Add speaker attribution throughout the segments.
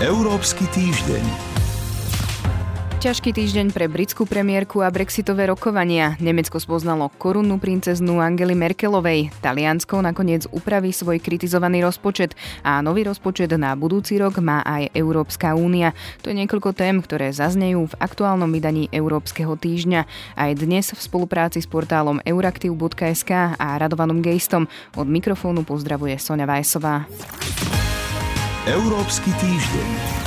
Speaker 1: Európsky týždeň.
Speaker 2: Ťažký týždeň pre britskú premiérku a brexitové rokovania. Nemecko spoznalo korunnú princeznú Angely Merkelovej. Taliansko nakoniec upraví svoj kritizovaný rozpočet a nový rozpočet na budúci rok má aj Európska únia. To je niekoľko tém, ktoré zaznejú v aktuálnom vydaní Európskeho týždňa. Aj dnes v spolupráci s portálom euraktiv.sk a Radovanom Gejstom od mikrofónu pozdravuje Sonja Vajsová.
Speaker 1: Európsky týždeň.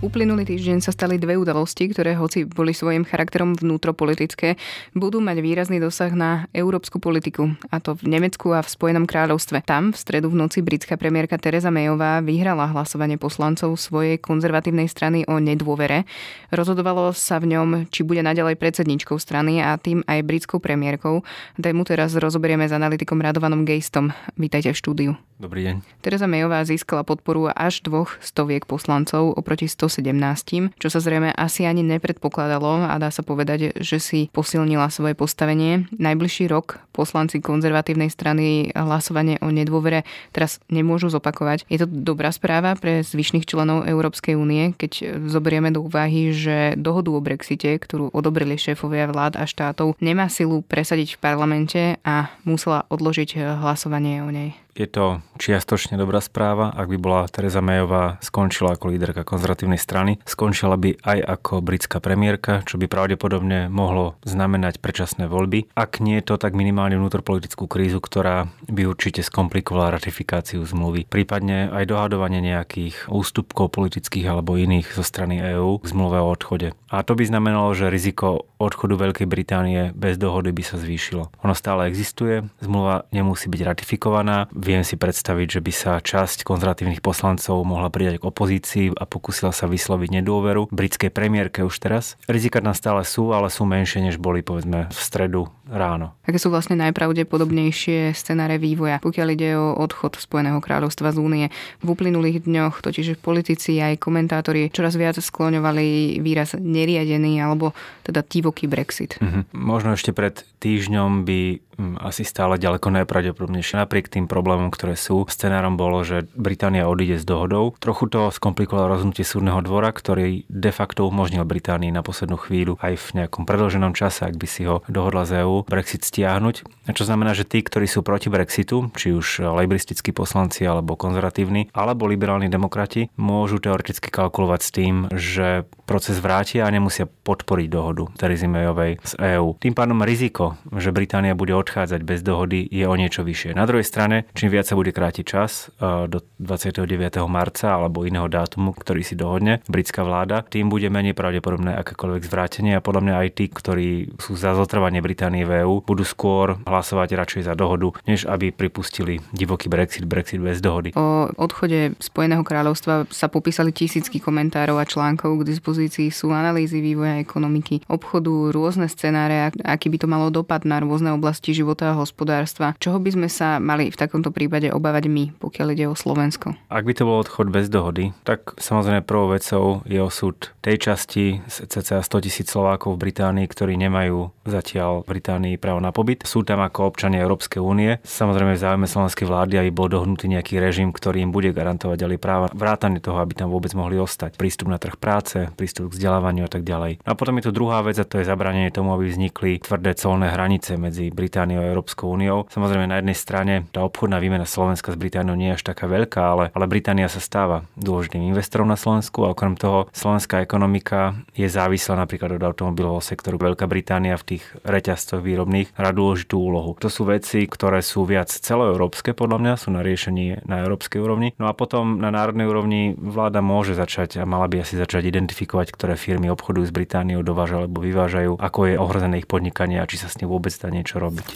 Speaker 2: Uplynulý týždeň sa stali dve udalosti, ktoré hoci boli svojim charakterom vnútropolitické, budú mať výrazný dosah na európsku politiku, a to v Nemecku a v Spojenom kráľovstve. Tam v stredu v noci britská premiérka Teresa Mayová vyhrala hlasovanie poslancov svojej konzervatívnej strany o nedôvere. Rozhodovalo sa v ňom, či bude naďalej predsedničkou strany a tým aj britskou premiérkou. Tému teraz rozoberieme s analytikom Radovanom Gejstom. Vítajte v štúdiu.
Speaker 3: Dobrý deň.
Speaker 2: Teresa Mayová získala podporu až dvoch stoviek poslancov oproti 117, čo sa zrejme asi ani nepredpokladalo a dá sa povedať, že si posilnila svoje postavenie. Najbližší rok poslanci konzervatívnej strany hlasovanie o nedôvere teraz nemôžu zopakovať. Je to dobrá správa pre zvyšných členov Európskej únie, keď zoberieme do úvahy, že dohodu o Brexite, ktorú odobrili šéfovia vlád a štátov, nemá silu presadiť v parlamente a musela odložiť hlasovanie o nej.
Speaker 3: Je to čiastočne dobrá správa, ak by bola Teresa Mayová skončila ako líderka konzervatívnej strany, skončila by aj ako britská premiérka, čo by pravdepodobne mohlo znamenať predčasné voľby. Ak nie to, tak minimálne vnútropolitickú krízu, ktorá by určite skomplikovala ratifikáciu zmluvy. Prípadne aj dohadovanie nejakých ústupkov politických alebo iných zo strany EÚ k zmluve o odchode. A to by znamenalo, že riziko odchodu Veľkej Británie bez dohody by sa zvýšilo. Ono stále existuje, zmluva nemusí byť ratifikovaná, Viem si predstaviť, že by sa časť konzervatívnych poslancov mohla pridať k opozícii a pokúsila sa vysloviť nedôveru britskej premiérke už teraz. Rizika tam stále sú, ale sú menšie, než boli povedzme v stredu ráno.
Speaker 2: Aké sú vlastne najpravdepodobnejšie scenáre vývoja, pokiaľ ide o odchod Spojeného kráľovstva z únie? V uplynulých dňoch totiž politici aj komentátori čoraz viac skloňovali výraz neriadený alebo teda divoký Brexit.
Speaker 3: Mm-hmm. Možno ešte pred týždňom by Hm, asi stále ďaleko najpravdepodobnejšie. Napriek tým problémom, ktoré sú, scenárom bolo, že Británia odíde s dohodou. Trochu to skomplikovalo rozhodnutie súdneho dvora, ktorý de facto umožnil Británii na poslednú chvíľu aj v nejakom predlženom čase, ak by si ho dohodla z EÚ, Brexit stiahnuť. Čo znamená, že tí, ktorí sú proti Brexitu, či už lejbristickí poslanci alebo konzervatívni, alebo liberálni demokrati, môžu teoreticky kalkulovať s tým, že proces vrátia a nemusia podporiť dohodu Terezy Mayovej z EÚ. Tým pádom riziko, že Británia bude od odchádzať bez dohody, je o niečo vyššie. Na druhej strane, čím viac sa bude krátiť čas e, do 29. marca alebo iného dátumu, ktorý si dohodne britská vláda, tým bude menej pravdepodobné akékoľvek zvrátenie a podľa mňa aj tí, ktorí sú za zotrvanie Británie v EÚ, budú skôr hlasovať radšej za dohodu, než aby pripustili divoký Brexit, Brexit bez dohody.
Speaker 2: O odchode Spojeného kráľovstva sa popísali tisícky komentárov a článkov, k dispozícii sú analýzy vývoja ekonomiky, obchodu, rôzne scenáre, aký by to malo dopad na rôzne oblasti života a hospodárstva. Čoho by sme sa mali v takomto prípade obávať my, pokiaľ ide o Slovensko?
Speaker 3: Ak by to bol odchod bez dohody, tak samozrejme prvou vecou je osud tej časti cca 100 tisíc Slovákov v Británii, ktorí nemajú zatiaľ v Británii právo na pobyt. Sú tam ako občania Európskej únie. Samozrejme v záujme slovenskej vlády, aby bol dohnutý nejaký režim, ktorý im bude garantovať ďalej práva, vrátane toho, aby tam vôbec mohli ostať. Prístup na trh práce, prístup k vzdelávaniu a tak ďalej. No a potom je tu druhá vec a to je zabranenie tomu, aby vznikli tvrdé colné hranice medzi Britániou a Európskou úniou. Samozrejme na jednej strane tá obchodná výmena Slovenska s Britániou nie je až taká veľká, ale, ale Británia sa stáva dôležitým investorom na Slovensku a okrem toho slovenská ekonomika je závislá napríklad od automobilového sektoru. Veľká Británia v tých reťazcoch výrobných hrá dôležitú úlohu. To sú veci, ktoré sú viac celoeurópske podľa mňa, sú na riešení na európskej úrovni. No a potom na národnej úrovni vláda môže začať a mala by asi začať identifikovať, ktoré firmy obchodujú s Britániou, dovážajú alebo vyvážajú, ako je ohrozené ich podnikanie a či sa s ním vôbec dá niečo robiť.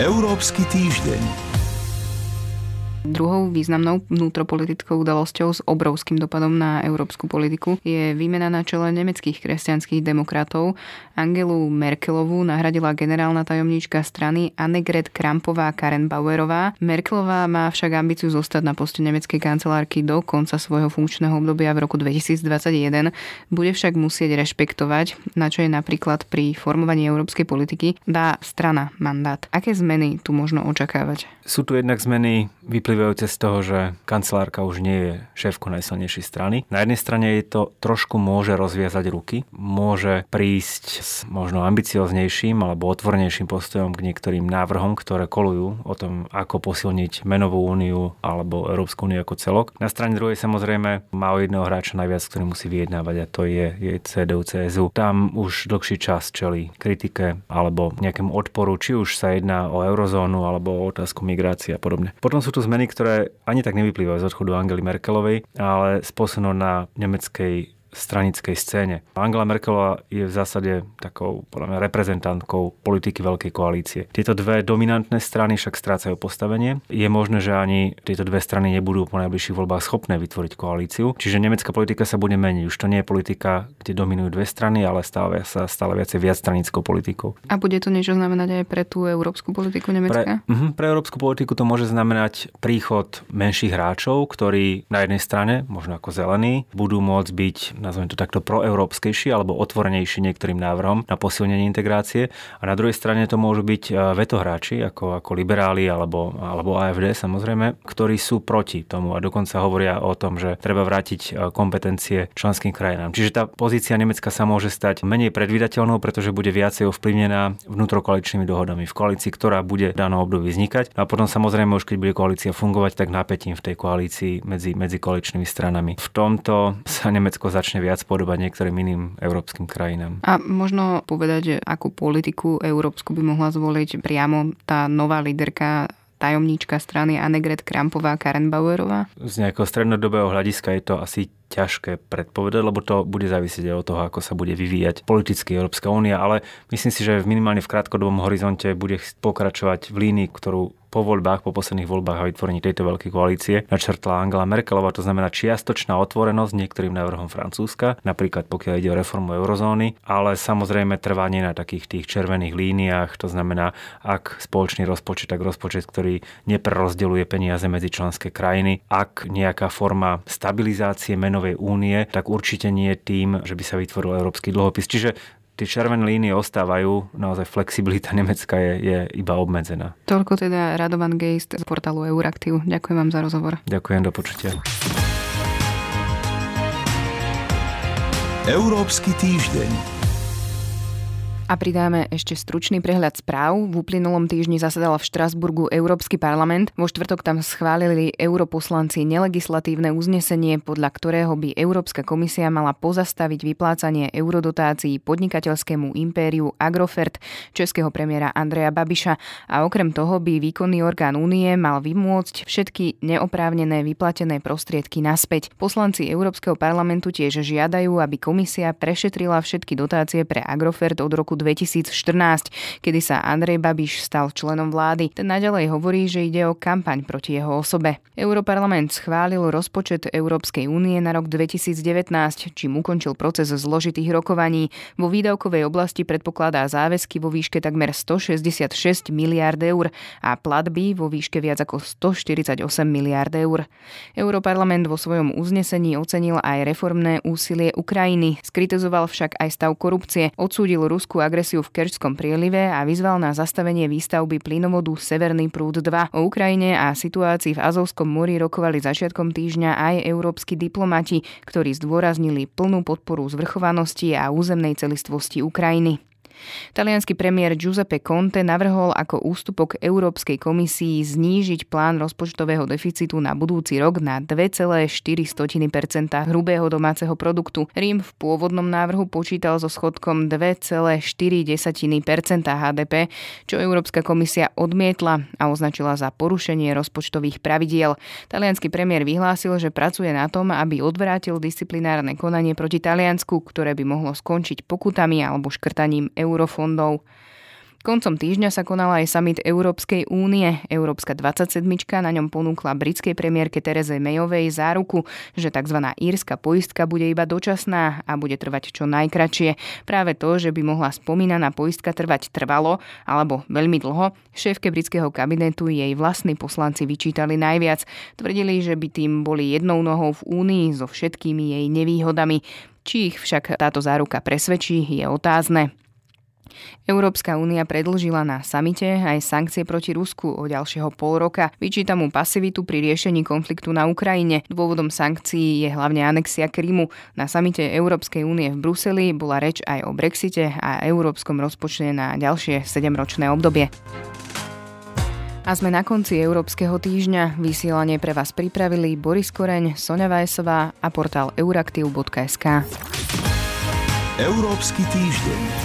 Speaker 1: Európsky týždeň.
Speaker 2: Druhou významnou vnútropolitickou udalosťou s obrovským dopadom na európsku politiku je výmena na čele nemeckých kresťanských demokratov. Angelu Merkelovú nahradila generálna tajomníčka strany Annegret Krampová Bauerová. Merkelová má však ambíciu zostať na poste nemeckej kancelárky do konca svojho funkčného obdobia v roku 2021. Bude však musieť rešpektovať, na čo je napríklad pri formovaní európskej politiky, dá strana mandát. Aké zmeny tu možno očakávať?
Speaker 3: Sú tu jednak zmeny vyplývajúce z toho, že kancelárka už nie je šéfko najsilnejšej strany. Na jednej strane je to trošku môže rozviazať ruky, môže prísť s možno ambicioznejším alebo otvornejším postojom k niektorým návrhom, ktoré kolujú o tom, ako posilniť menovú úniu alebo Európsku úniu ako celok. Na strane druhej samozrejme má o jedného hráča najviac, ktorý musí vyjednávať a to je, je CDU, CSU. Tam už dlhší čas čelí kritike alebo nejakému odporu, či už sa jedná o eurozónu alebo o otázku migrácie a podobne. Potom sú tu zmeny, ktoré ani tak nevyplývajú z odchodu Angely Merkelovej, ale z na nemeckej stranickej scéne. Angela Merkelová je v zásade takou podľa mňa, reprezentantkou politiky veľkej koalície. Tieto dve dominantné strany však strácajú postavenie. Je možné, že ani tieto dve strany nebudú po najbližších voľbách schopné vytvoriť koalíciu. Čiže nemecká politika sa bude meniť. Už to nie je politika, kde dominujú dve strany, ale stále sa stále viacej viacstranickou politikou.
Speaker 2: A bude to niečo znamenať aj pre tú európsku politiku Nemecka?
Speaker 3: Pre, uh, pre európsku politiku to môže znamenať príchod menších hráčov, ktorí na jednej strane, možno ako zelení, budú môcť byť nazvem to takto, proeurópskejší alebo otvorenejší niektorým návrhom na posilnenie integrácie. A na druhej strane to môžu byť e, vetohráči, ako, ako liberáli alebo, alebo AFD samozrejme, ktorí sú proti tomu a dokonca hovoria o tom, že treba vrátiť e, kompetencie členským krajinám. Čiže tá pozícia Nemecka sa môže stať menej predvydateľnou, pretože bude viacej ovplyvnená vnútrokoaličnými dohodami v koalícii, ktorá bude v danom období vznikať. A potom samozrejme už keď bude koalícia fungovať, tak napätím v tej koalícii medzi, medzi koaličnými stranami. V tomto sa Nemecko začne začne viac podobať niektorým iným európskym krajinám.
Speaker 2: A možno povedať, akú politiku európsku by mohla zvoliť priamo tá nová líderka tajomníčka strany Annegret Krampová Bauerová?
Speaker 3: Z nejakého strednodobého hľadiska je to asi ťažké predpovedať, lebo to bude závisieť od toho, ako sa bude vyvíjať politicky Európska únia, ale myslím si, že minimálne v krátkodobom horizonte bude pokračovať v línii, ktorú po voľbách, po posledných voľbách a vytvorení tejto veľkej koalície načrtla Angela Merkelová, to znamená čiastočná otvorenosť niektorým návrhom Francúzska, napríklad pokiaľ ide o reformu eurozóny, ale samozrejme trvanie na takých tých červených líniách, to znamená, ak spoločný rozpočet, tak rozpočet, ktorý neprerozdeľuje peniaze medzi členské krajiny, ak nejaká forma stabilizácie menovej únie, tak určite nie tým, že by sa vytvoril európsky dlhopis. Čiže tie červené línie ostávajú, naozaj flexibilita Nemecka je, je iba obmedzená.
Speaker 2: Toľko teda Radovan Geist z portálu Euraktiv. Ďakujem vám za rozhovor.
Speaker 3: Ďakujem, do počutia.
Speaker 1: Európsky týždeň.
Speaker 2: A pridáme ešte stručný prehľad správ. V uplynulom týždni zasadal v Štrasburgu Európsky parlament. Vo štvrtok tam schválili europoslanci nelegislatívne uznesenie, podľa ktorého by Európska komisia mala pozastaviť vyplácanie eurodotácií podnikateľskému impériu Agrofert českého premiéra Andreja Babiša a okrem toho by výkonný orgán únie mal vymôcť všetky neoprávnené vyplatené prostriedky naspäť. Poslanci Európskeho parlamentu tiež žiadajú, aby komisia prešetrila všetky dotácie pre Agrofert od roku 2014, kedy sa Andrej Babiš stal členom vlády. Ten naďalej hovorí, že ide o kampaň proti jeho osobe. Europarlament schválil rozpočet Európskej únie na rok 2019, čím ukončil proces zložitých rokovaní. Vo výdavkovej oblasti predpokladá záväzky vo výške takmer 166 miliárd eur a platby vo výške viac ako 148 miliárd eur. Europarlament vo svojom uznesení ocenil aj reformné úsilie Ukrajiny, skritizoval však aj stav korupcie, odsúdil Rusku agresiu v Kerčskom prielive a vyzval na zastavenie výstavby plynovodu Severný prúd 2. O Ukrajine a situácii v Azovskom mori rokovali začiatkom týždňa aj európsky diplomati, ktorí zdôraznili plnú podporu zvrchovanosti a územnej celistvosti Ukrajiny. Talianský premiér Giuseppe Conte navrhol ako ústupok Európskej komisii znížiť plán rozpočtového deficitu na budúci rok na 2,4 hrubého domáceho produktu. Rím v pôvodnom návrhu počítal so schodkom 2,4 HDP, čo Európska komisia odmietla a označila za porušenie rozpočtových pravidiel. Talianský premiér vyhlásil, že pracuje na tom, aby odvrátil disciplinárne konanie proti Taliansku, ktoré by mohlo skončiť pokutami alebo škrtaním eur eurofondov. Koncom týždňa sa konala aj summit Európskej únie. Európska 27. na ňom ponúkla britskej premiérke Tereze Mayovej záruku, že tzv. írska poistka bude iba dočasná a bude trvať čo najkračšie. Práve to, že by mohla spomínaná poistka trvať trvalo alebo veľmi dlho, šéfke britského kabinetu jej vlastní poslanci vyčítali najviac. Tvrdili, že by tým boli jednou nohou v únii so všetkými jej nevýhodami. Či ich však táto záruka presvedčí, je otázne. Európska únia predlžila na samite aj sankcie proti Rusku o ďalšieho pol roka. Vyčíta mu pasivitu pri riešení konfliktu na Ukrajine. Dôvodom sankcií je hlavne anexia Krymu. Na samite Európskej únie v Bruseli bola reč aj o Brexite a európskom rozpočte na ďalšie 7-ročné obdobie. A sme na konci Európskeho týždňa. Vysielanie pre vás pripravili Boris Koreň, Sonja Vajsová a portál euraktiv.sk.
Speaker 1: Európsky týždeň.